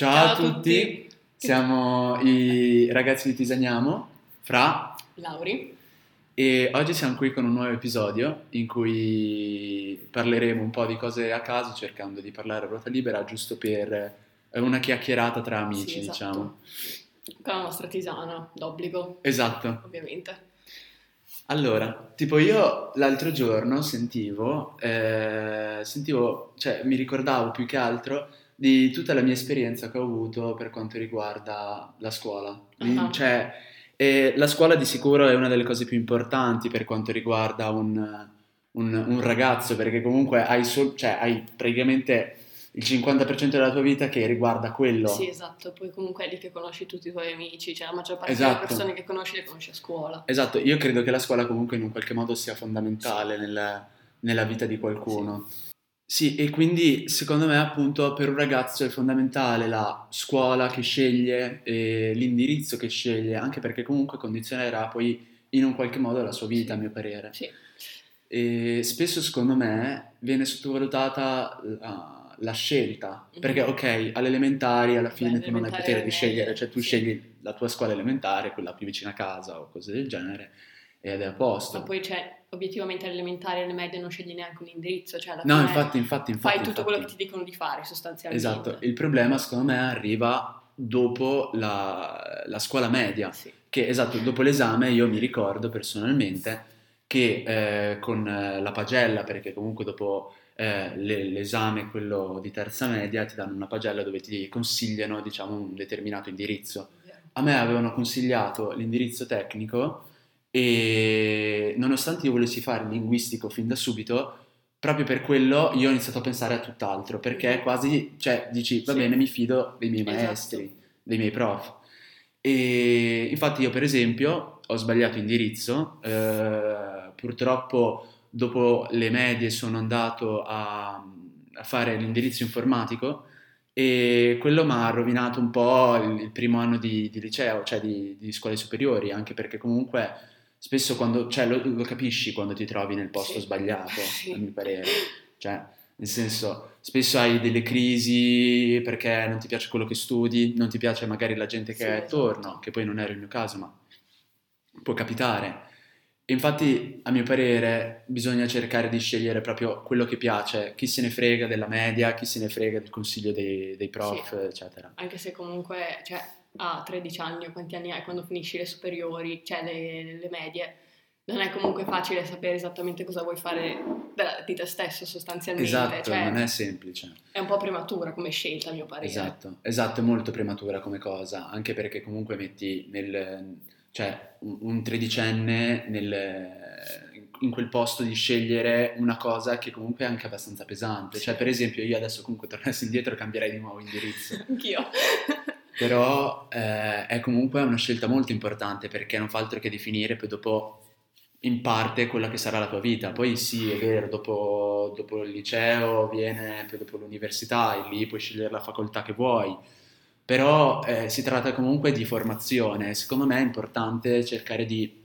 Ciao, Ciao a tutti. siamo i ragazzi di Tisaniamo, Fra, Lauri. e oggi siamo qui con un nuovo episodio in cui parleremo un po' di cose a caso, cercando di parlare a ruota libera, giusto per eh, una chiacchierata tra amici, Sì, esatto. diciamo. Con la nostra tisana, d'obbligo, Esatto. ovviamente. Allora, tipo io l'altro giorno sentivo, eh, sentivo, cioè mi ricordavo più che altro di tutta la mia esperienza che ho avuto per quanto riguarda la scuola. Ah. Cioè, eh, la scuola di sicuro è una delle cose più importanti per quanto riguarda un, un- un ragazzo, perché comunque hai, sol- cioè, hai praticamente il 50% della tua vita che riguarda quello. Sì, esatto. Poi comunque è lì che conosci tutti i tuoi amici, cioè la maggior parte Esatto. delle persone che conosci le conosci a scuola. Esatto, io credo che la scuola comunque in un qualche modo sia fondamentale nel- nella vita di qualcuno. Sì, e quindi secondo me appunto per un ragazzo è fondamentale la scuola che sceglie, e l'indirizzo che sceglie, anche perché comunque condizionerà poi in un qualche modo la sua vita, Sì. a mio parere. Sì, E spesso secondo me viene sottovalutata la, la scelta, Mhm. perché ok, alle elementari alla fine Beh, tu non hai potere di scegliere, cioè tu sì. scegli la tua scuola elementare, quella più vicina a casa o cose del genere, ed è a posto. ma poi c'è obiettivamente alle elementari e alle medie non scegli neanche un indirizzo, cioè alla No, infatti, infatti, infatti. fai tutto quello che infatti. ti dicono di fare sostanzialmente. Esatto, il problema secondo me arriva dopo la, la scuola media, Sì. che esatto, dopo l'esame io mi ricordo personalmente che eh, con eh, la pagella, perché comunque dopo eh, le- l'esame, quello di terza media, ti danno una pagella dove ti consigliano, diciamo, un determinato indirizzo. A me avevano consigliato l'indirizzo tecnico e nonostante io volessi fare linguistico fin da subito, proprio per quello io ho iniziato a pensare a tutt'altro, perché quasi, cioè, dici, va Sì. bene, mi fido dei miei Esatto. maestri, dei miei prof. E infatti io per esempio ho sbagliato indirizzo, eh, purtroppo dopo le medie sono andato a, a fare l'indirizzo informatico e quello mi ha rovinato un po' il, il primo anno di, di liceo, cioè di, di scuole superiori, anche perché comunque spesso quando, cioè lo, lo capisci quando ti trovi nel posto Sì. sbagliato, Sì. a mio parere. Cioè, nel senso, spesso hai delle crisi perché non ti piace quello che studi, non ti piace magari la gente che Sì, è esatto. attorno, che poi non era il mio caso, ma può capitare. E infatti, a mio parere, bisogna cercare di scegliere proprio quello che piace, chi se ne frega della media, chi se ne frega del consiglio dei, dei prof, Sì. eccetera. Anche se comunque, cioè, a 13 anni o quanti anni hai quando finisci le superiori, cioè le, le medie, non è comunque facile sapere esattamente cosa vuoi fare da- di te stesso sostanzialmente. Esatto, cioè, non è semplice. è un po' prematura come scelta, a mio parere. Esatto, esatto, è molto prematura come cosa, anche perché comunque metti nel, cioè un tredicenne nel, in quel posto di scegliere una cosa che comunque è anche abbastanza pesante. Cioè, per esempio, io adesso comunque tornassi indietro cambierei di nuovo indirizzo. Anch'io. Però eh, è comunque una scelta molto importante perché non fa altro che definire poi dopo in parte quella che sarà la tua vita. Poi sì, è vero, dopo, dopo il liceo viene poi dopo l'università e lì puoi scegliere la facoltà che vuoi. Però eh, si tratta comunque di formazione. Secondo me è importante cercare di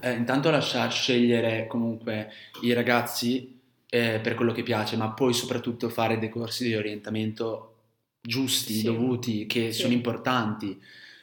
eh, intanto lasciar scegliere comunque i ragazzi eh, per quello che piace, ma poi soprattutto fare dei corsi di orientamento giusti, Sì. dovuti, che Sì. sono importanti.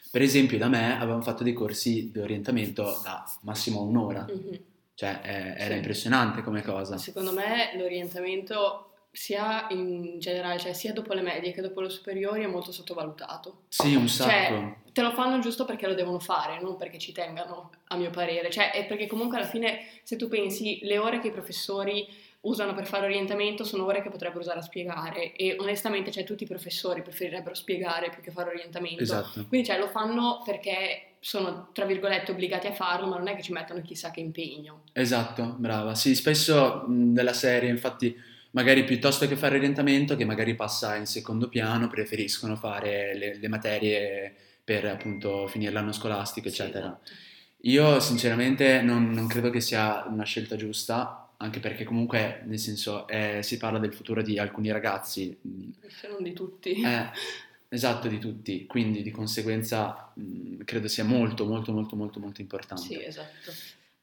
Per esempio, da me avevamo fatto dei corsi di orientamento da massimo un'ora, Mhm. cioè eh, era Sì. impressionante come cosa. Secondo me l'orientamento sia in generale, cioè sia dopo le medie che dopo le superiori è molto sottovalutato. Sì, un Cioè, sacco. te lo fanno giusto perché lo devono fare, non perché ci tengano, a mio parere. Cioè, è perché comunque alla fine, se tu pensi, le ore che i professori usano per fare orientamento sono ore che potrebbero usare a spiegare e onestamente, cioè, tutti i professori preferirebbero spiegare più che fare orientamento. Esatto. Quindi, cioè, lo fanno perché sono, tra virgolette, obbligati a farlo, ma non è che ci mettono chissà che impegno. Esatto, brava. Sì, spesso mh, della serie, infatti, magari piuttosto che fare orientamento, che magari passa in secondo piano, preferiscono fare le, le materie per appunto finire l'anno scolastico, Sì, eccetera. esatto. Io sinceramente non, non credo che sia una scelta giusta, anche perché comunque, nel senso, eh, si parla del futuro di alcuni ragazzi, Se non di tutti. eh, esatto, di tutti, quindi di conseguenza mh, credo sia molto, molto, molto, molto, molto importante. Sì, esatto.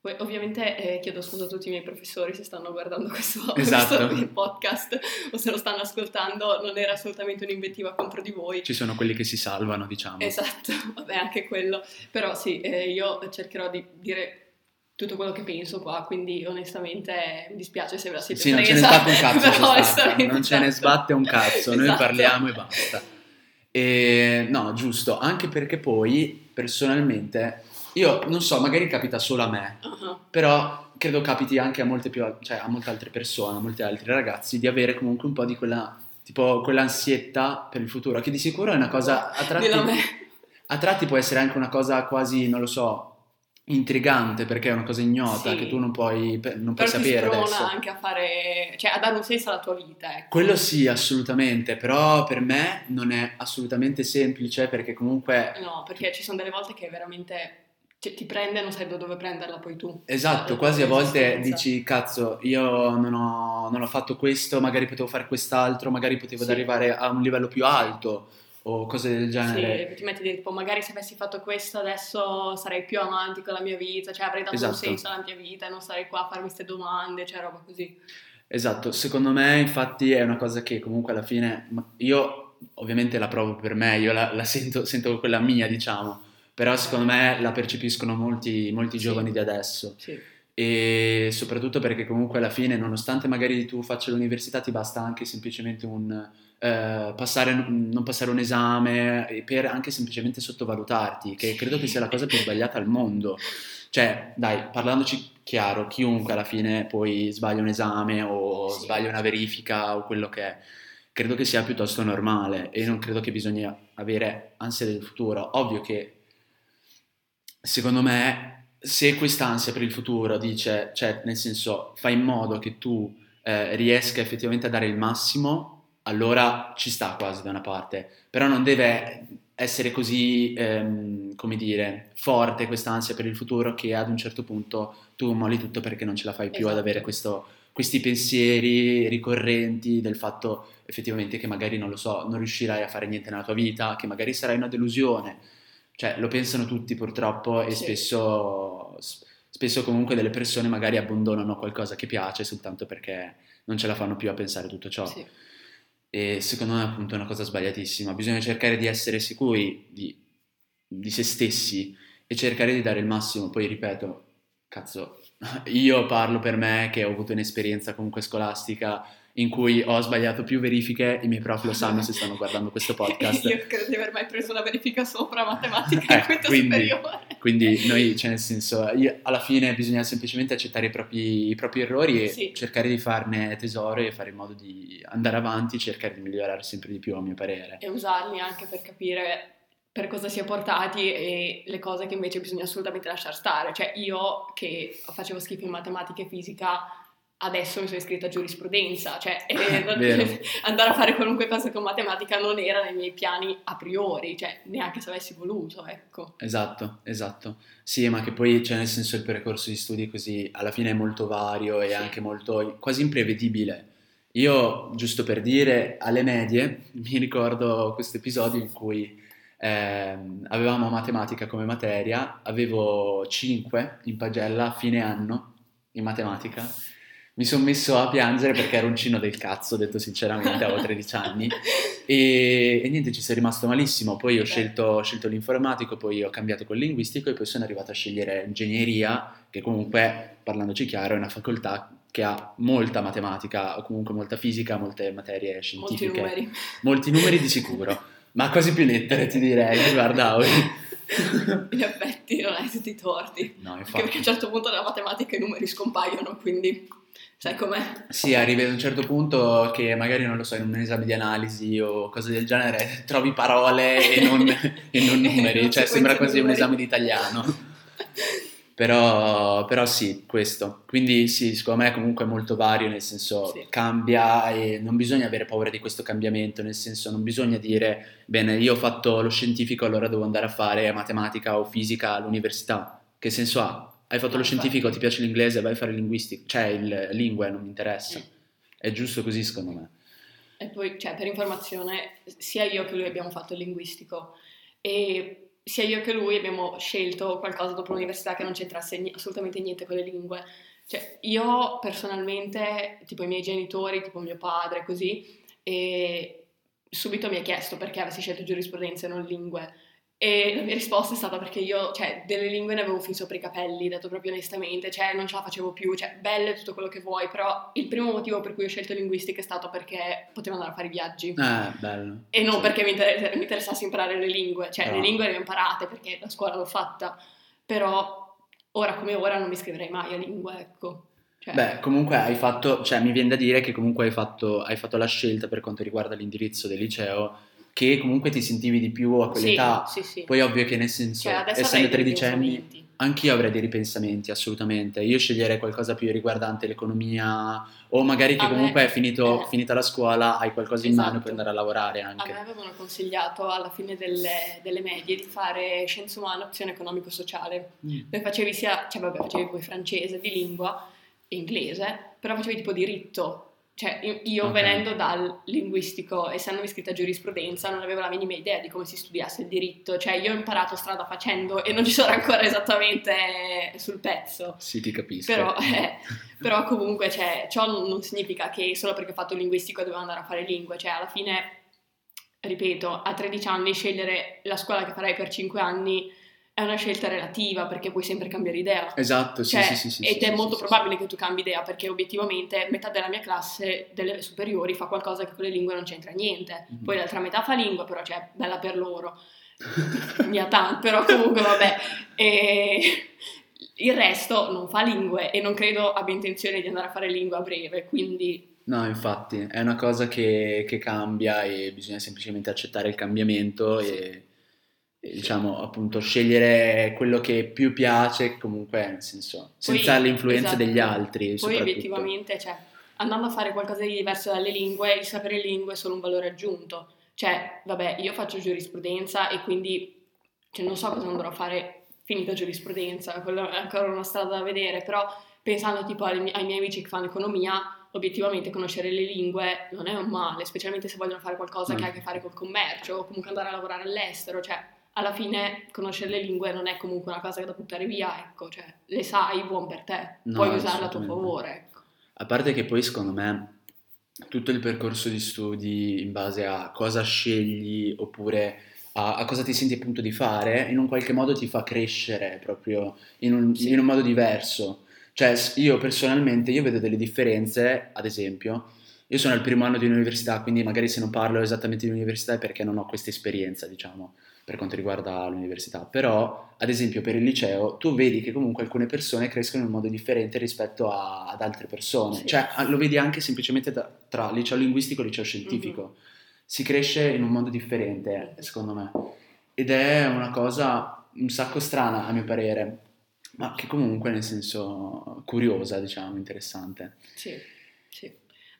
Poi, ovviamente eh, chiedo scusa a tutti i miei professori se stanno guardando questo, Esatto. questo podcast o se lo stanno ascoltando, non era assolutamente un'invettiva contro di voi. Ci sono quelli che si salvano, diciamo. Esatto, vabbè anche quello, però sì, eh, io cercherò di dire tutto quello che penso qua, quindi onestamente mi dispiace se ve la siete Sì, non ce ne presa, sbatte un cazzo, non ce ne esatto. sbatte un cazzo, noi Esatto. parliamo e basta. E, no, giusto, anche perché poi personalmente, io non so, magari capita solo a me, Ah, però credo capiti anche a molte, più, cioè a molte altre persone, a molti altri ragazzi, di avere comunque un po' di quella, tipo, quell'ansietta per il futuro, che di sicuro è una cosa a tratti, a tratti può essere anche una cosa quasi, non lo so, intrigante, perché è una cosa ignota Sì. che tu non puoi, non puoi sapere adesso. anche a fare, cioè a dare un senso alla tua vita, ecco. Quello sì, assolutamente, però per me non è assolutamente semplice perché comunque, No, perché ci sono delle volte che veramente cioè, ti prende e non sai da dove prenderla poi tu. esatto, La quasi a volte dici, cazzo, io non ho, non ho fatto questo, magari potevo fare quest'altro, magari potevo Sì. arrivare a un livello più alto o cose del genere. Sì, ti metti tipo, magari se avessi fatto questo adesso sarei più avanti con la mia vita, cioè avrei dato un Esatto. senso alla mia vita e non sarei qua a farmi queste domande, cioè roba così. Esatto, secondo me infatti è una cosa che comunque alla fine, io ovviamente la provo per me, io la, la sento, sento quella mia diciamo, però secondo me la percepiscono molti, molti Sì. giovani di adesso. Sì. e soprattutto perché comunque alla fine nonostante magari tu faccia l'università ti basta anche semplicemente un eh, passare, non passare un esame e per anche semplicemente sottovalutarti che credo che sia la cosa più sbagliata al mondo. Cioè dai parlandoci chiaro chiunque alla fine poi sbaglia un esame o sbaglia una verifica o quello che è credo che sia piuttosto normale e non credo che bisogna avere ansia del futuro. Ovvio che secondo me se quest'ansia per il futuro dice, cioè nel senso fai in modo che tu eh, riesca effettivamente a dare il massimo, allora ci sta quasi da una parte, però non deve essere così, ehm, come dire, forte quest'ansia per il futuro che ad un certo punto tu molli tutto perché non ce la fai più ad Esatto. avere questo- questi pensieri ricorrenti del fatto effettivamente che magari non lo so, non riuscirai a fare niente nella tua vita, che magari sarai una delusione. Cioè, lo pensano tutti purtroppo e Sì. spesso, spesso comunque delle persone magari abbandonano qualcosa che piace soltanto perché non ce la fanno più a pensare tutto ciò. Sì. E secondo me appunto è una cosa sbagliatissima. Bisogna cercare di essere sicuri di, di se stessi e cercare di dare il massimo. Poi ripeto, cazzo, io parlo per me che ho avuto un'esperienza comunque scolastica in cui ho sbagliato più verifiche, i miei prof lo sanno se stanno guardando questo podcast. Io credo di aver mai preso una verifica sopra matematica in Eh, quinto quindi- superiore. Quindi noi, cioè nel senso, io- alla fine bisogna semplicemente accettare i propri, i propri errori e Sì. cercare di farne tesoro e fare in modo di andare avanti, cercare di migliorare sempre di più a mio parere. e usarli anche per capire per cosa si è portati e le cose che invece bisogna assolutamente lasciare stare. Cioè io che facevo schifo in matematica e fisica, adesso mi sono iscritta a giurisprudenza, cioè eh, andare a fare qualunque cosa con matematica non era nei miei piani a priori, cioè neanche se avessi voluto, ecco. Esatto, esatto. Sì, ma che poi, cioè nel senso, il percorso di studi così alla fine è molto vario e Sì. anche molto, quasi imprevedibile. Io, giusto per dire, alle medie mi ricordo questo episodio in cui ehm, avevamo matematica come materia, avevo 5 in pagella a fine anno in matematica. Mi sono messo a piangere perché ero un cino del cazzo, detto sinceramente, avevo 13 anni. E, e niente, ci sono rimasto malissimo. Poi ho scelto, ho scelto l'informatico, poi ho cambiato col linguistico e poi sono arrivato a scegliere ingegneria, che comunque, parlandoci chiaro, è una facoltà che ha molta matematica, o comunque molta fisica, molte materie Molti scientifiche. numeri. Molti numeri di sicuro, ma quasi più lettere ti direi, guarda. In effetti non hai tutti i torti. No, Anche perché a un infatti. certo punto nella matematica i numeri scompaiono, quindi sai com'è? Sì, arrivi ad un certo punto che magari, non lo so, in un esame di analisi o cose del genere, trovi parole e non, e non numeri, Non cioè sembra quasi un numeri. esame di italiano. Però, però sì, questo. Quindi sì, secondo me è comunque molto vario, nel senso Sì. cambia e non bisogna avere paura di questo cambiamento, nel senso non bisogna dire, bene, io ho fatto lo scientifico, allora devo andare a fare matematica o fisica all'università. Che senso ha? Hai fatto lo scientifico, ti piace l'inglese, vai a fare linguistica, cioè il lingue, non mi interessa. Mm. È giusto così secondo me. E poi, cioè, per informazione, sia io che lui abbiamo fatto il linguistico e sia io che lui abbiamo scelto qualcosa dopo l'università che non c'entrasse assolutamente niente con le lingue. Cioè, io personalmente, tipo i miei genitori, tipo mio padre, così, e subito mi ha chiesto perché avessi scelto giurisprudenza e non lingue. E la mia risposta è stata perché io, cioè, delle lingue ne avevo fin sopra i capelli, detto proprio onestamente, cioè, non ce la facevo più, cioè, belle tutto quello che vuoi, però il primo motivo per cui ho scelto linguistica è stato perché potevo andare a fare i viaggi. Eh, bello. E non Sì. perché mi, inter- mi interessasse imparare le lingue, cioè, Però- le lingue le ho imparate perché la scuola l'ho fatta, però ora come ora non mi iscriverei mai a lingue, ecco. Cioè, Beh, comunque hai fatto, cioè mi viene da dire che comunque hai fatto, hai fatto la scelta per quanto riguarda l'indirizzo del liceo, che comunque ti sentivi di più a quell'età. Sì, sì, sì. Poi ovvio che nel senso, Cioè, essendo tredicenni, anch'io avrei dei ripensamenti, assolutamente. Io sceglierei qualcosa più riguardante l'economia, o magari che A me- comunque è finito, eh. finita la scuola, hai qualcosa in mano e Esatto. andare a lavorare A anche. me avevano consigliato alla fine delle, delle medie di fare scienze umane opzione economico-sociale. Mm. Dove facevi sia, cioè vabbè, facevi poi francese, di lingua, inglese, però facevi tipo diritto. Cioè io, io Ok. venendo dal linguistico, essendomi iscritta a giurisprudenza, non avevo la minima idea di come si studiasse il diritto. Cioè io ho imparato strada facendo e non ci sono ancora esattamente sul pezzo. Sì, ti capisco. Però, eh, però comunque cioè, ciò non, non significa che solo perché ho fatto il linguistico dovevo andare a fare lingue, cioè alla fine, ripeto, a 13 anni scegliere la scuola che farai per 5 anni è una scelta relativa perché puoi sempre cambiare idea. Esatto, sì, Cioè, sì, sì, sì, ed sì, è sì, molto probabile che tu cambi idea perché obiettivamente metà della mia classe delle superiori fa qualcosa che con le lingue non c'entra niente. Mhm. Poi l'altra metà fa lingua, però cioè bella per loro. Mia tante, però comunque vabbè. E il resto non fa lingue e non credo abbia intenzione di andare a fare lingua a breve, quindi No, infatti, è una cosa che, che cambia e bisogna semplicemente accettare il cambiamento e, diciamo appunto scegliere quello che più piace, comunque nel senso, senza Poi, l'influenza esatto. degli altri poi obiettivamente, cioè, andando a fare qualcosa di diverso dalle lingue, il sapere lingue è solo un valore aggiunto. Cioè, vabbè, io faccio giurisprudenza e quindi cioè, non so cosa andrò a fare finita giurisprudenza, quello è ancora una strada da vedere, però pensando tipo ai, mi- ai miei amici che fanno economia, obiettivamente conoscere le lingue non è un male, specialmente se vogliono fare qualcosa che Mm. ha a che fare col commercio o comunque andare a lavorare all'estero, cioè alla fine conoscere le lingue non è comunque una cosa da buttare via, ecco, cioè le sai, buon per te, No, puoi usarla a tuo favore, ecco. A parte che poi secondo me tutto il percorso di studi in base a cosa scegli oppure a, a cosa ti senti appunto di fare, in un qualche modo ti fa crescere proprio in un, Sì. in un modo diverso. Cioè io personalmente io vedo delle differenze, ad esempio, io sono al primo anno di università, quindi magari se non parlo esattamente di università è perché non ho questa esperienza, diciamo, per quanto riguarda l'università. Però, ad esempio, per il liceo, tu vedi che comunque alcune persone crescono in un modo differente rispetto a- ad altre persone. Sì. Cioè, lo vedi anche semplicemente da- tra liceo linguistico e liceo scientifico. Si cresce in un modo differente, secondo me. Ed è una cosa un sacco strana, a mio parere, ma che comunque, nel senso, curiosa, diciamo, interessante. Sì, sì.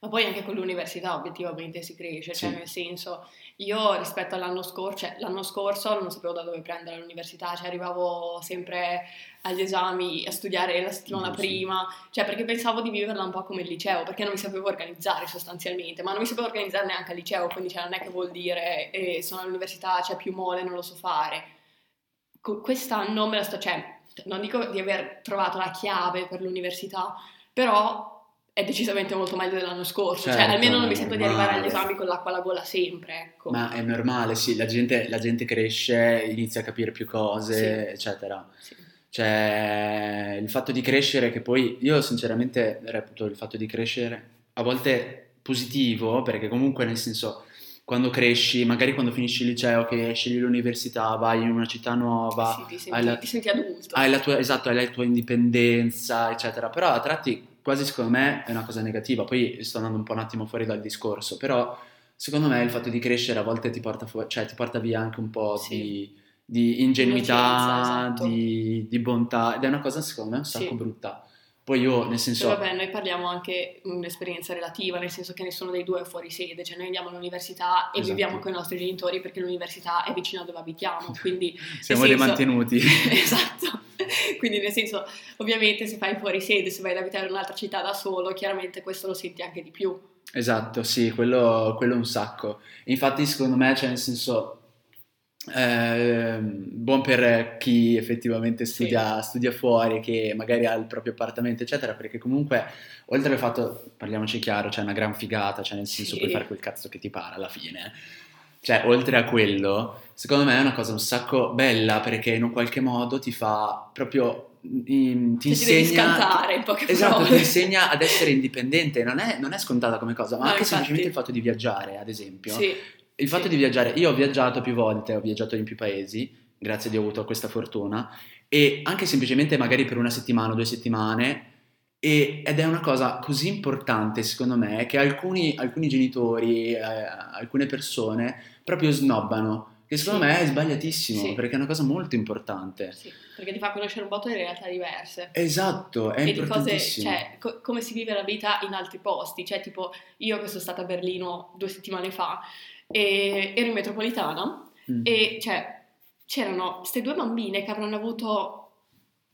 Ma poi anche con l'università obiettivamente si cresce, cioè Sì. nel senso, io rispetto all'anno scorso, cioè l'anno scorso non sapevo da dove prendere l'università, cioè arrivavo sempre agli esami a studiare la settimana sì. prima, cioè perché pensavo di viverla un po' come il liceo, perché non mi sapevo organizzare sostanzialmente, ma non mi sapevo organizzare neanche al liceo, quindi cioè, non è che vuol dire eh, sono all'università, c'è più mole, non lo so fare. Co- Quest'anno me la sto, cioè, non dico di aver trovato la chiave per l'università, però è decisamente molto meglio dell'anno scorso, cioè Certo, almeno non mi sento di arrivare agli normale. esami con l'acqua alla gola sempre, ecco. Ma è normale, sì, la gente, la gente cresce, inizia a capire più cose, Sì. eccetera. Sì. Cioè, il fatto di crescere, che poi io sinceramente reputo il fatto di crescere a volte positivo, perché comunque nel senso, quando cresci, magari quando finisci il liceo, che scegli l'università, vai in una città nuova, Sì, ti, senti, hai la- ti senti adulto. hai la tua, esatto, hai la tua indipendenza, eccetera. Però a tratti quasi secondo me è una cosa negativa. Poi sto andando un po' un attimo fuori dal discorso, però secondo me il fatto di crescere a volte ti porta, fu- cioè, ti porta via anche un po' Sì. di, di ingenuità, esatto. di, di bontà, ed è una cosa secondo me un sacco Sì. brutta. Poi io, nel senso, Però vabbè, noi parliamo anche di un'esperienza relativa, nel senso che nessuno dei due è fuori sede, cioè noi andiamo all'università e Esatto. viviamo con i nostri genitori perché l'università è vicino a dove abitiamo, quindi siamo nel dei senso- mantenuti. esatto. Quindi nel senso, ovviamente se fai fuori sede, se vai ad abitare in un'altra città da solo, chiaramente questo lo senti anche di più. Esatto, sì, quello, quello un sacco. Infatti, secondo me, cioè, nel senso, eh, buon per chi effettivamente studia, sì. studia, fuori, che magari ha il proprio appartamento, eccetera, perché comunque, oltre al fatto, parliamoci chiaro, c'è una gran figata, cioè nel senso sì. puoi fare quel cazzo che ti pare alla fine. Cioè, oltre a quello, secondo me è una cosa un sacco bella perché in un qualche modo ti fa proprio ti, ti insegna cantare in poche esatto, parole. ti insegna ad essere indipendente non è, non è scontata come cosa ma no, anche infatti. semplicemente il fatto di viaggiare ad esempio sì il fatto sì. di viaggiare, io ho viaggiato più volte, ho viaggiato in più paesi, grazie a Dio ho avuto questa fortuna, e anche semplicemente magari per una settimana o due settimane, e, ed è una cosa così importante secondo me che alcuni, alcuni genitori, eh, alcune persone proprio snobbano, che secondo sì. me è sbagliatissimo, sì. perché è una cosa molto importante. Sì, perché ti fa conoscere un po' di realtà diverse. Esatto, è e importantissimo. Di cose, cioè, co- come si vive la vita in altri posti, cioè tipo io che sono stata a Berlino due settimane fa, e ero in metropolitana mm. e cioè, c'erano queste due bambine che avranno avuto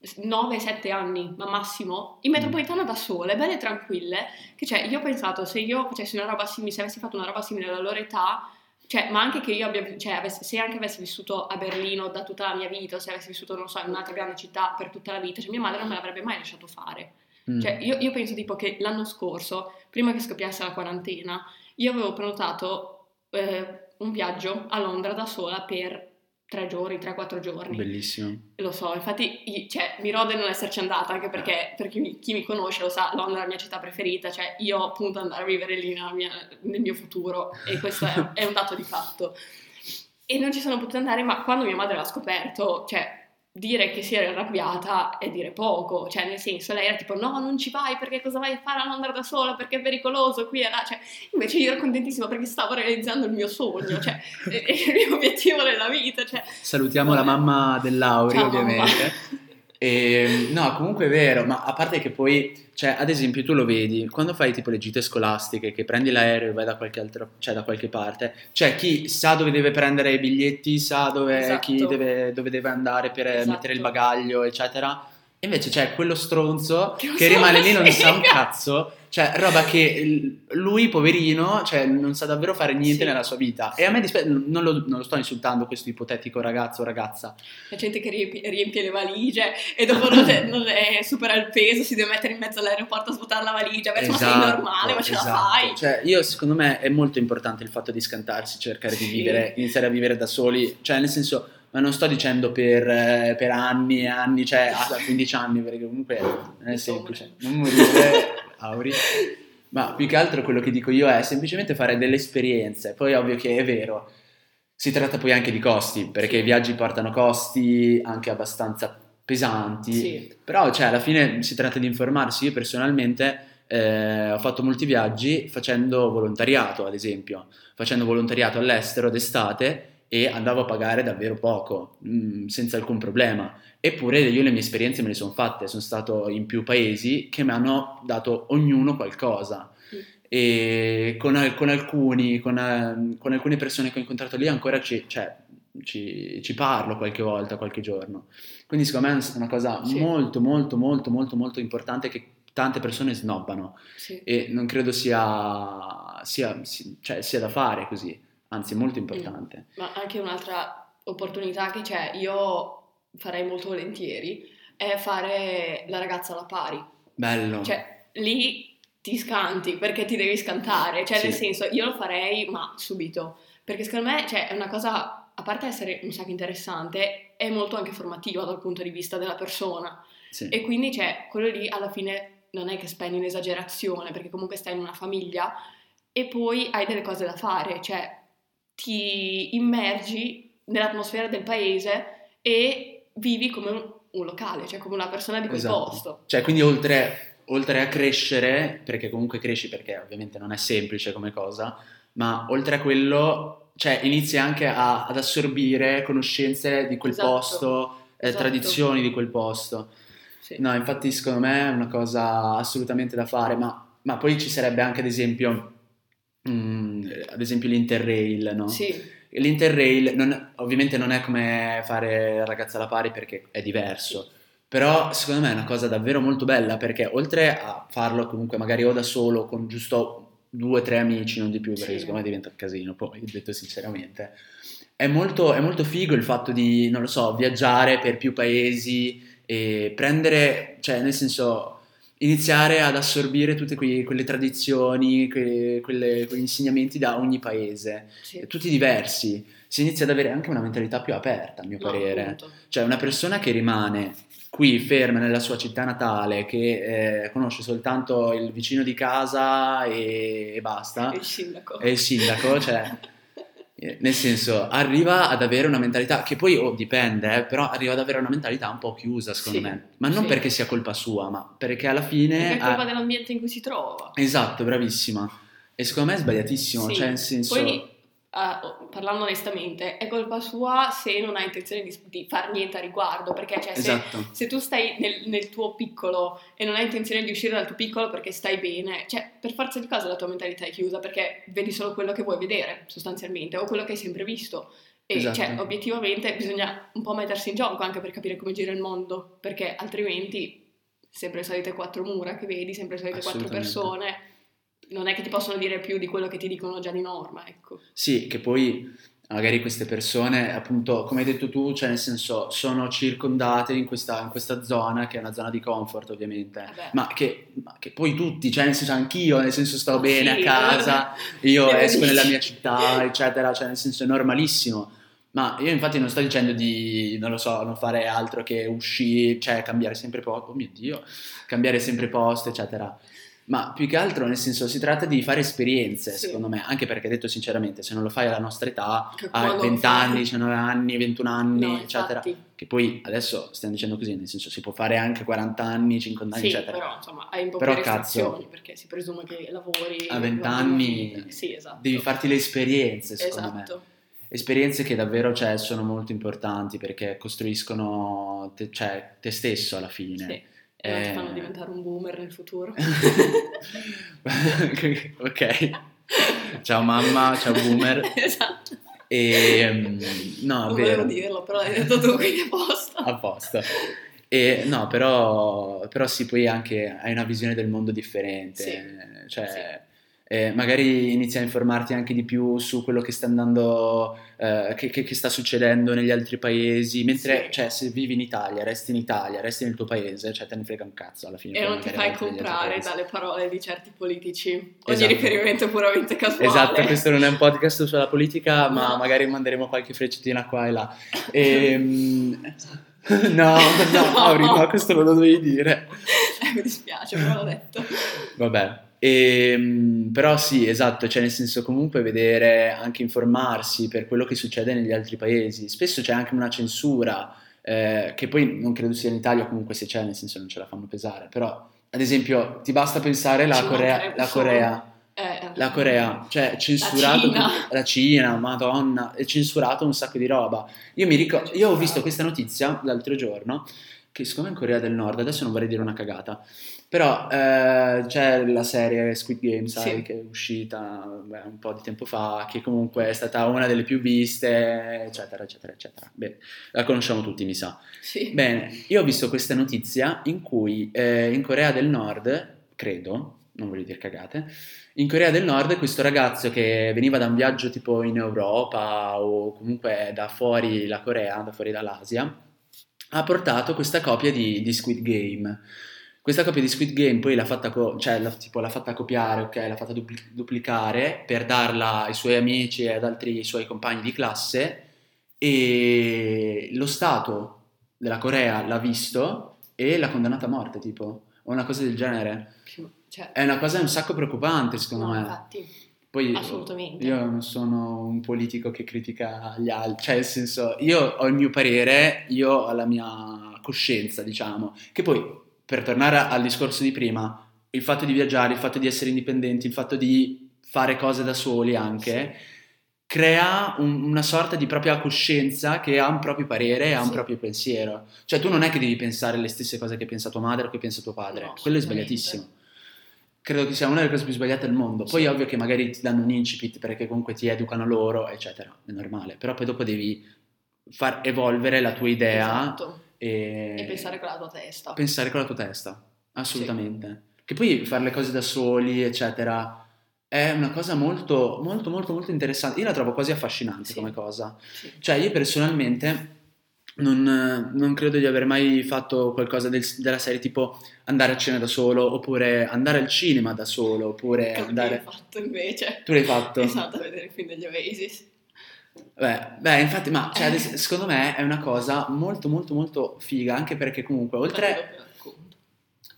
9-7 anni, ma massimo, in mm. metropolitana da sole, belle e tranquille, che cioè io ho pensato se io facessi una roba simile, se avessi fatto una roba simile alla loro età, cioè, ma anche che io abbia, cioè, avessi, se anche avessi vissuto a Berlino da tutta la mia vita, se avessi vissuto, non so, in un'altra grande città per tutta la vita, cioè mia madre non me l'avrebbe mai lasciato fare. Mm. Cioè, io, io penso tipo che l'anno scorso, prima che scoppiasse la quarantena, io avevo prenotato eh, un viaggio a Londra da sola per tre giorni, tre, quattro giorni. Bellissimo. Lo so, infatti, cioè, mi rode non esserci andata, anche perché per chi, chi, mi conosce lo sa, Londra è la mia città preferita, cioè io appunto andare a vivere lì mia, nel mio futuro e questo è, è un dato di fatto. E non ci sono potuta andare, ma quando mia madre l'ha scoperto, cioè dire che si era arrabbiata è dire poco, cioè nel senso lei era tipo no non ci vai perché cosa vai a fare a andare da sola perché è pericoloso qui e là, cioè invece io ero contentissima perché stavo realizzando il mio sogno, cioè il mio obiettivo nella vita. Cioè, Salutiamo vabbè. la mamma dell'Auri Ciao, ovviamente. Mamma. E, no, comunque è vero, ma a parte che poi, cioè, ad esempio, tu lo vedi, quando fai tipo le gite scolastiche, che prendi l'aereo e vai da qualche, altro, cioè, da qualche parte, c'è chi sa dove deve prendere i biglietti, sa dove, esatto. chi deve, dove deve andare per esatto. mettere il bagaglio, eccetera. Invece c'è quello stronzo che, che rimane lì, non sa un cazzo cioè, roba che lui, poverino, cioè, non sa davvero fare niente sì. nella sua vita. E a me dispiace, non lo, non lo, sto insultando questo ipotetico ragazzo o ragazza. La gente che riempie, riempie le valigie e dopo non, è, non è, supera il peso, si deve mettere in mezzo all'aeroporto a svuotare la valigia. Beh, esatto, ma sei normale, ma ce esatto. la fai. Cioè, io, secondo me, è molto importante il fatto di scantarsi, cercare sì. di vivere, iniziare a vivere da soli. Cioè, nel senso ma non sto dicendo per, eh, per anni e anni, cioè a 15 anni, perché comunque non è semplice. Non morire, Auri. Ma più che altro quello che dico io è semplicemente fare delle esperienze. Poi ovvio che è vero, si tratta poi anche di costi, perché i viaggi portano costi anche abbastanza pesanti. Sì. Però cioè, alla fine si tratta di informarsi. Io personalmente eh, ho fatto molti viaggi facendo volontariato, ad esempio, facendo volontariato all'estero d'estate e andavo a pagare davvero poco, mh, mm, senza alcun problema. Eppure io le mie esperienze me le sono fatte, sono stato in più paesi che mi hanno dato ognuno qualcosa. Mm. E con, con alcuni, con, eh, con, alcune persone che ho incontrato lì ancora ci, cioè, ci, ci, parlo qualche volta, qualche giorno. Quindi secondo me è una cosa sì. molto, molto, molto, molto, molto importante che tante persone snobbano sì. e non credo sia, sia, cioè, sia da fare così anzi molto importante. Ma anche un'altra opportunità che c'è, io farei molto volentieri, è fare la ragazza alla pari. Bello. Cioè, lì ti scanti perché ti devi scantare, cioè Sì. nel senso io lo farei ma subito, perché secondo me cioè, è una cosa, a parte essere un sacco interessante, è molto anche formativa dal punto di vista della persona Sì. e quindi cioè, quello lì alla fine non è che spendi un'esagerazione perché comunque stai in una famiglia e poi hai delle cose da fare, cioè ti immergi nell'atmosfera del paese e vivi come un, un locale, cioè come una persona di quel Esatto. posto. Cioè, quindi oltre, oltre a crescere, perché comunque cresci perché ovviamente non è semplice come cosa, ma oltre a quello, cioè inizi anche a- ad assorbire conoscenze di quel Esatto. posto, eh, Esatto. tradizioni di quel posto. Sì. No, infatti secondo me è una cosa assolutamente da fare, ma, ma poi ci sarebbe anche ad esempio, mm, ad esempio l'Interrail, no? Sì, L'Interrail non- ovviamente non è come fare ragazza alla pari perché è diverso, però secondo me è una cosa davvero molto bella perché oltre a farlo comunque magari o da solo con giusto due o tre amici, non di più, perché Sì. secondo me diventa un casino, poi detto sinceramente, è molto, è molto figo il fatto di, non lo so, viaggiare per più paesi e prendere, cioè nel senso iniziare ad assorbire tutte quei- quelle tradizioni, que- quelle- quegli insegnamenti da ogni paese, Sì. tutti diversi. Si inizia ad avere anche una mentalità più aperta, a mio No, parere. appunto. Cioè una persona che rimane qui ferma nella sua città natale, che eh, conosce soltanto il vicino di casa e, e basta, Il sindaco. e il sindaco, cioè... Eh, Nel senso, arriva ad avere una mentalità che poi oh, dipende, eh, però arriva ad avere una mentalità un po' chiusa, secondo Sì, me. Ma non sì. perché sia colpa sua, ma perché alla Perché fine. è colpa ha- dell'ambiente in cui si trova. Esatto, bravissima. E secondo me è sbagliatissimo, Sì. cioè nel senso. Poi, oh, parlando onestamente, è colpa sua se non ha intenzione di, di far niente a riguardo, perché cioè, se, Esatto. se tu stai nel, nel tuo piccolo e non hai intenzione di uscire dal tuo piccolo perché stai bene, cioè per forza di cosa la tua mentalità è chiusa perché vedi solo quello che vuoi vedere sostanzialmente o quello che hai sempre visto. E Esatto. cioè, obiettivamente bisogna un po' mettersi in gioco anche per capire come gira il mondo, perché altrimenti sempre le solite quattro mura che vedi, sempre le solite quattro persone, non è che ti possono dire più di quello che ti dicono già di norma, ecco. Sì, che poi magari queste persone, appunto, come hai detto tu, cioè nel senso, sono circondate in questa, in questa zona, che è una zona di comfort, ovviamente. Vabbè. Ma che, ma che poi tutti, cioè nel senso anch'io, nel senso sto bene sì, a casa, io esco nella mia città, eccetera, cioè nel senso è normalissimo. Ma io infatti non sto dicendo di, non lo so, non fare altro che uscire, cioè cambiare sempre posto, oh mio Dio, cambiare sempre posto, eccetera. Ma più che altro, nel senso, si tratta di fare esperienze, Sì. secondo me, anche perché detto sinceramente, se non lo fai alla nostra età, Che a quando 20 fai- anni, 19 anni, 21 anni, No, eccetera, infatti. che poi adesso stiamo dicendo così, nel senso si può fare anche 40 anni, 50 anni, Sì, eccetera. però insomma hai un po' Però, più cazzo, perché si presume che lavori A 20 lavori anni. Sì, esatto. devi farti le esperienze, secondo me. Esatto. Esperienze che davvero cioè, sono molto importanti perché costruiscono te, cioè, te stesso alla fine. Sì. E non ti Eh. fanno diventare un boomer nel futuro. ok. Ciao mamma, ciao boomer. esatto. E, mm, no, non vero. volevo dirlo, però l'hai detto tu, quindi è posto. a posto. E, no, però, però sì, poi anche hai una visione del mondo differente, Sì, cioè eh, magari inizi a informarti anche di più su quello che sta andando, eh, che, che- che sta succedendo negli altri paesi, mentre Sì. cioè, se vivi in Italia, resti in Italia, resti nel tuo paese, cioè te ne frega un cazzo alla fine. E non ti fai comprare dalle parole di certi politici. Ogni Esatto. riferimento è puramente casuale. Esatto, questo non è un podcast sulla politica, ma magari manderemo qualche freccettina qua e là. Ehm, no, no, Mauri, no, questo non lo dovevi dire. Eh, mi dispiace, però l'ho detto. Vabbè, Ehm, però sì, esatto, cioè nel senso comunque vedere, anche informarsi per quello che succede negli altri paesi. Spesso c'è anche una censura, eh, che poi non credo sia in Italia, comunque se c'è, nel senso non ce la fanno pesare, però ad esempio ti basta pensare la Corea, la. Corea, Eh, la Corea, cioè censurato Cina. la Cina, madonna, è censurato un sacco di roba. Io mi ricordo, io ho visto questa notizia l'altro giorno, che siccome in Corea del Nord, adesso non vorrei dire una cagata, però eh, c'è la serie Squid Game, sai, Sì. che è uscita beh, un po' di tempo fa, che comunque è stata una delle più viste, eccetera, eccetera, eccetera. Bene, la conosciamo tutti, mi sa. Sì. Bene, io ho visto questa notizia in cui eh, in Corea del Nord, credo, non voglio dire cagate, in Corea del Nord questo ragazzo che veniva da un viaggio tipo in Europa o comunque da fuori la Corea, da fuori dall'Asia, ha portato questa copia di, di Squid Game. Questa copia di Squid Game poi l'ha fatta, co- cioè, l'ha, tipo, l'ha fatta copiare, ok, l'ha fatta dupli- duplicare per darla ai suoi amici e ad altri suoi compagni di classe e lo Stato della Corea l'ha visto e l'ha condannato a morte, tipo, o una cosa del genere. Cioè, È una cosa un sacco preoccupante, secondo no, me. infatti, Poi assolutamente. io non sono un politico che critica gli altri, cioè nel senso, io ho il mio parere, io ho la mia coscienza, diciamo, che poi per tornare al discorso di prima, il fatto di viaggiare, il fatto di essere indipendenti, il fatto di fare cose da soli anche, crea un- una sorta di propria coscienza che ha un proprio parere ha un Sì. proprio pensiero. Cioè tu non è che devi pensare le stesse cose che pensa tua madre o che pensa tuo padre, No, quello è sbagliatissimo. Credo che sia una delle cose più sbagliate al mondo. Poi Sì. è ovvio che magari ti danno un incipit perché comunque ti educano loro, eccetera, è normale. Però poi dopo devi far evolvere la tua idea Esatto. e, E pensare con la tua testa. pensare con la tua testa, assolutamente. Che poi fare le cose da soli, eccetera, è una cosa molto, molto, molto, molto interessante. Io la trovo quasi affascinante Sì. come cosa. Sì. Cioè, io personalmente non, non credo di aver mai fatto qualcosa del- della serie tipo andare a cena da solo, oppure andare al cinema da solo, oppure che andare... hai fatto invece? Tu l'hai fatto? Esatto, a vedere il film degli Oasis. Beh, beh, infatti, ma cioè, es- secondo me è una cosa molto, molto, molto figa, anche perché comunque, oltre...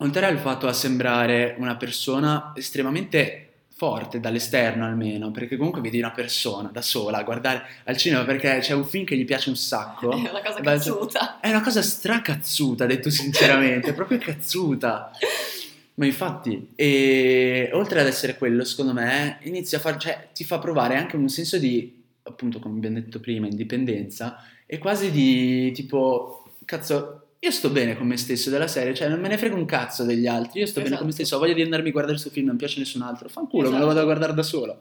Oltre al fatto a sembrare una persona estremamente forte dall'esterno almeno, perché comunque vedi una persona da sola a guardare al cinema perché c'è un film che gli piace un sacco. È una cosa Beh, cazzuta. È una cosa stracazzuta, detto sinceramente, proprio cazzuta. Ma infatti, e oltre ad essere quello, secondo me, inizia a far, cioè, ti fa provare anche un senso di, appunto, come abbiamo detto prima, indipendenza e quasi di tipo, cazzo, io sto bene con me stesso della serie, cioè non me ne frega un cazzo degli altri, io sto bene con me Esatto. stesso, ho voglia di andarmi a guardare questo film, non piace nessun altro, fanculo, me lo Esatto. vado a guardare da solo.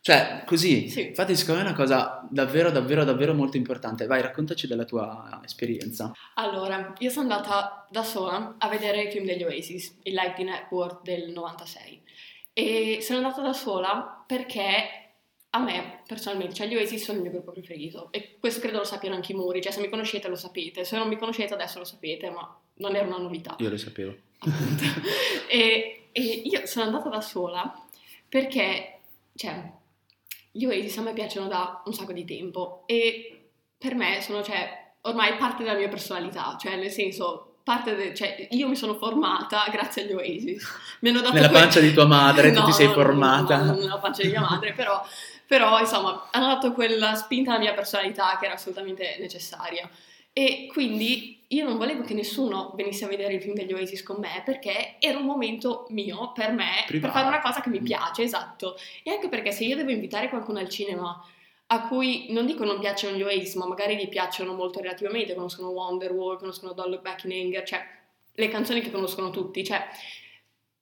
Cioè, così. Sì. Infatti, secondo me è una cosa davvero, davvero, davvero molto importante. Vai, raccontaci della tua esperienza. Allora, io sono andata da sola a vedere il film degli Oasis, il Live the Network del 96. E sono andata da sola perché a me, personalmente, cioè gli Oasis sono il mio gruppo preferito. E questo credo lo sappiano anche i muri, cioè se mi conoscete lo sapete, se non mi conoscete adesso lo sapete, ma non è una novità. Io lo sapevo. e, e io sono andata da sola perché, cioè, gli Oasis a me piacciono da un sacco di tempo e per me sono, cioè, ormai parte della mia personalità, cioè, nel senso, parte de- cioè, io mi sono formata grazie agli Oasis. Mi hanno dato Nella quel- pancia di tua madre tu No, ti sei no, formata. No, nella pancia di mia madre, però, però, insomma, hanno dato quella spinta alla mia personalità che era assolutamente necessaria. E quindi io non volevo che nessuno venisse a vedere il film degli Oasis con me perché era un momento mio per me Privato. per fare una cosa che mi piace, esatto. E anche perché se io devo invitare qualcuno al cinema a cui non dico non piacciono gli Oasis, ma magari gli piacciono molto relativamente, conoscono Wonderwall, conoscono Don't Look Back in Anger, cioè le canzoni che conoscono tutti, cioè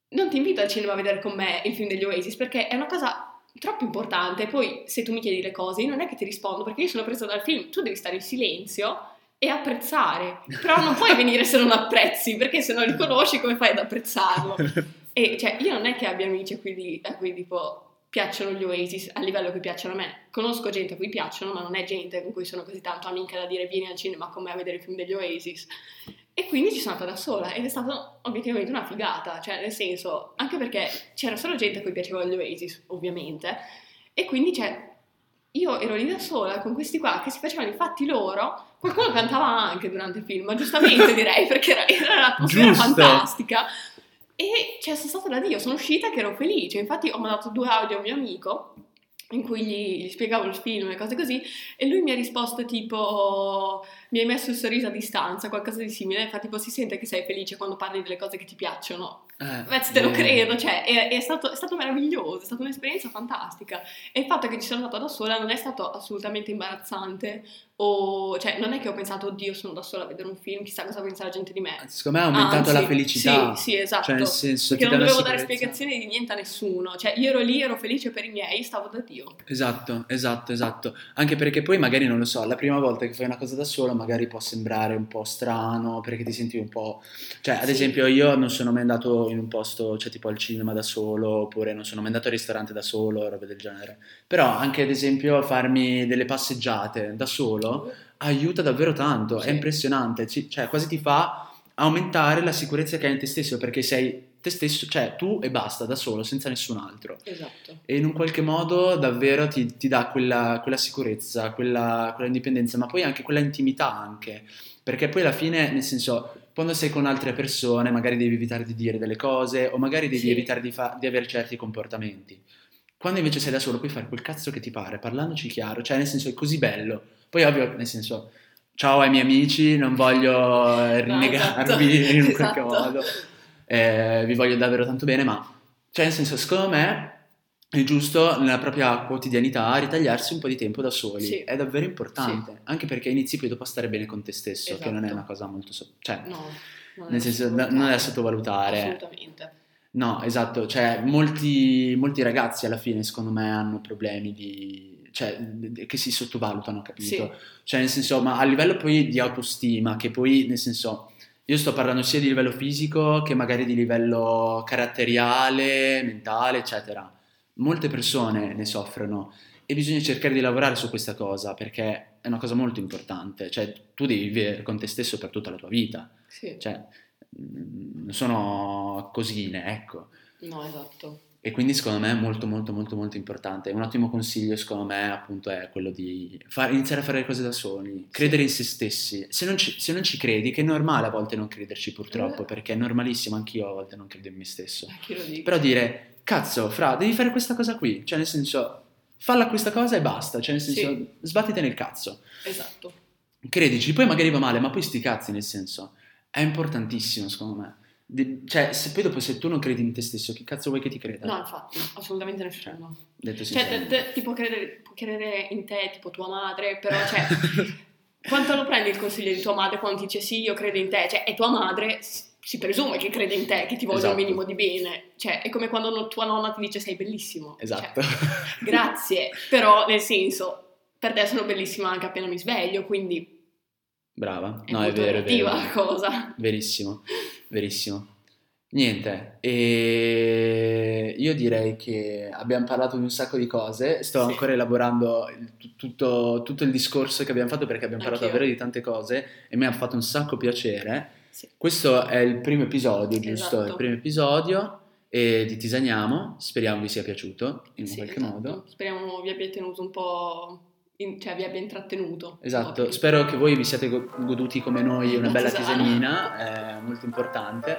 non ti invito al cinema a vedere con me il film degli Oasis perché è una cosa troppo importante. Poi se tu mi chiedi le cose, io non è che ti rispondo perché io sono presa dal film, tu devi stare in silenzio e apprezzare. Però non puoi venire se non apprezzi, perché se non li conosci come fai ad apprezzarlo? E cioè, io non è che abbia amici a cui, a cui tipo piacciono gli Oasis a livello che piacciono a me. Conosco gente a cui piacciono, ma non è gente con cui sono così tanto amica da dire vieni al cinema con me a vedere il film degli Oasis. E quindi ci sono andata da sola ed è stata obiettivamente una figata, cioè nel senso, anche perché c'era solo gente a cui piacevano gli Oasis, ovviamente, e quindi cioè, io ero lì da sola con questi qua che si facevano i fatti loro, qualcuno cantava anche durante il film, ma giustamente direi, perché era, era un'atmosfera fantastica. E cioè, sono stata da Dio, sono uscita che ero felice. Infatti, ho mandato due audio a un mio amico in cui gli, gli spiegavo il film e cose così. E lui mi ha risposto tipo: Mi hai messo il sorriso a distanza, qualcosa di simile. Fa tipo: Si sente che sei felice quando parli delle cose che ti piacciono. Eh, Beh, te lo credo, cioè, è, è stato, è stato meraviglioso, è stata un'esperienza fantastica. E il fatto che ci sono andata da sola non è stato assolutamente imbarazzante. O, cioè, non è che ho pensato, oddio, sono da sola a vedere un film, chissà cosa pensa la gente di me. Secondo me ha aumentato Anzi, la felicità. Sì, sì, esatto. Cioè, nel senso, ti non dovevo dare spiegazioni di niente a nessuno. Cioè, io ero lì, ero felice per i miei, stavo da Dio. Esatto, esatto, esatto. Anche perché poi magari non lo so, la prima volta che fai una cosa da solo magari può sembrare un po' strano perché ti senti un po'... Cioè, ad Sì. esempio, io non sono mai andato in un posto, cioè tipo al cinema da solo, oppure non sono mai andato al ristorante da solo, robe del genere. Però anche ad esempio farmi delle passeggiate da solo aiuta davvero tanto, è Sì. impressionante, ci- cioè quasi ti fa aumentare la sicurezza che hai in te stesso perché sei te stesso, cioè tu e basta, da solo, senza nessun altro. Esatto. E in un qualche modo davvero ti, ti dà quella, quella sicurezza, quella, quella indipendenza, ma poi anche quella intimità anche. Perché poi alla fine, nel senso, quando sei con altre persone, magari devi evitare di dire delle cose o magari devi Sì. evitare di, fa- di avere certi comportamenti. Quando invece sei da solo puoi fare quel cazzo che ti pare, parlandoci chiaro, cioè nel senso è così bello. Poi ovvio, nel senso, ciao ai miei amici, non voglio rinnegarvi esatto, in un qualche esatto. modo, eh, vi voglio davvero tanto bene, ma cioè nel senso, secondo me è giusto nella propria quotidianità ritagliarsi un po' di tempo da soli, Sì. è davvero importante, anche perché inizi poi dopo a stare bene con te stesso, che non è Esatto. una cosa molto... so- cioè, No. non nel senso, non è da sottovalutare. Assolutamente. No, esatto, cioè molti, molti ragazzi alla fine secondo me hanno problemi di... cioè che si sottovalutano, capito? Sì. Cioè nel senso, ma a livello poi di autostima, che poi nel senso, io sto parlando sia di livello fisico che magari di livello caratteriale, mentale, eccetera. molte persone ne soffrono e bisogna cercare di lavorare su questa cosa perché è una cosa molto importante, cioè tu devi vivere con te stesso per tutta la tua vita, Sì. cioè non sono cosine, ecco. No, esatto. E quindi secondo me è molto molto molto molto importante. Un ottimo consiglio secondo me appunto è quello di fare- iniziare a fare le cose da soli, credere in se stessi. Se non, ci, se non ci credi, che è normale a volte non crederci purtroppo, Eh. perché è normalissimo, anch'io a volte non credo in me stesso. Però dire, cazzo, fra, devi fare questa cosa qui, cioè nel senso, falla questa cosa e basta, cioè nel senso, Sì. sbattiti nel cazzo. Esatto. Credici, poi magari va male, ma poi sti cazzi nel senso, è importantissimo secondo me. Di- cioè, se poi dopo se tu non credi in te stesso, che cazzo vuoi che ti creda? No, infatti, assolutamente nessuno. Detto Cioè, te, sinceramente. te- ti può credere, credere in te, tipo tua madre, però, cioè, quanto lo prendi il consiglio di tua madre quando ti dice sì, io credo in te? Cioè, è tua madre, si presume che crede in te, che ti voglia Esatto. un minimo di bene. Cioè, è come quando no- tua nonna ti dice sei bellissimo. Esatto. Cioè, grazie, però, nel senso, per te sono bellissima anche appena mi sveglio, quindi Brava, è no, è vero, è vero. cosa. Verissimo, verissimo. Niente, e io direi che abbiamo parlato di un sacco di cose, sto Sì. ancora elaborando il- tutto, tutto il discorso che abbiamo fatto perché abbiamo parlato Anch'io. davvero di tante cose e mi ha fatto un sacco piacere. Sì. Questo è il primo episodio, giusto? Esatto. Il primo episodio e di Tisaniamo, speriamo vi sia piaciuto in Sì, qualche esatto. modo. Speriamo vi abbia tenuto un po', in- cioè vi abbia intrattenuto. Esatto, spero che voi vi siate go- goduti come noi una La bella tisanina, è molto importante.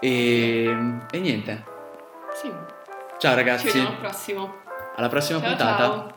E, e niente, Sì, ciao ci ragazzi, vediamo al prossimo. alla prossima Ciao puntata. ciao.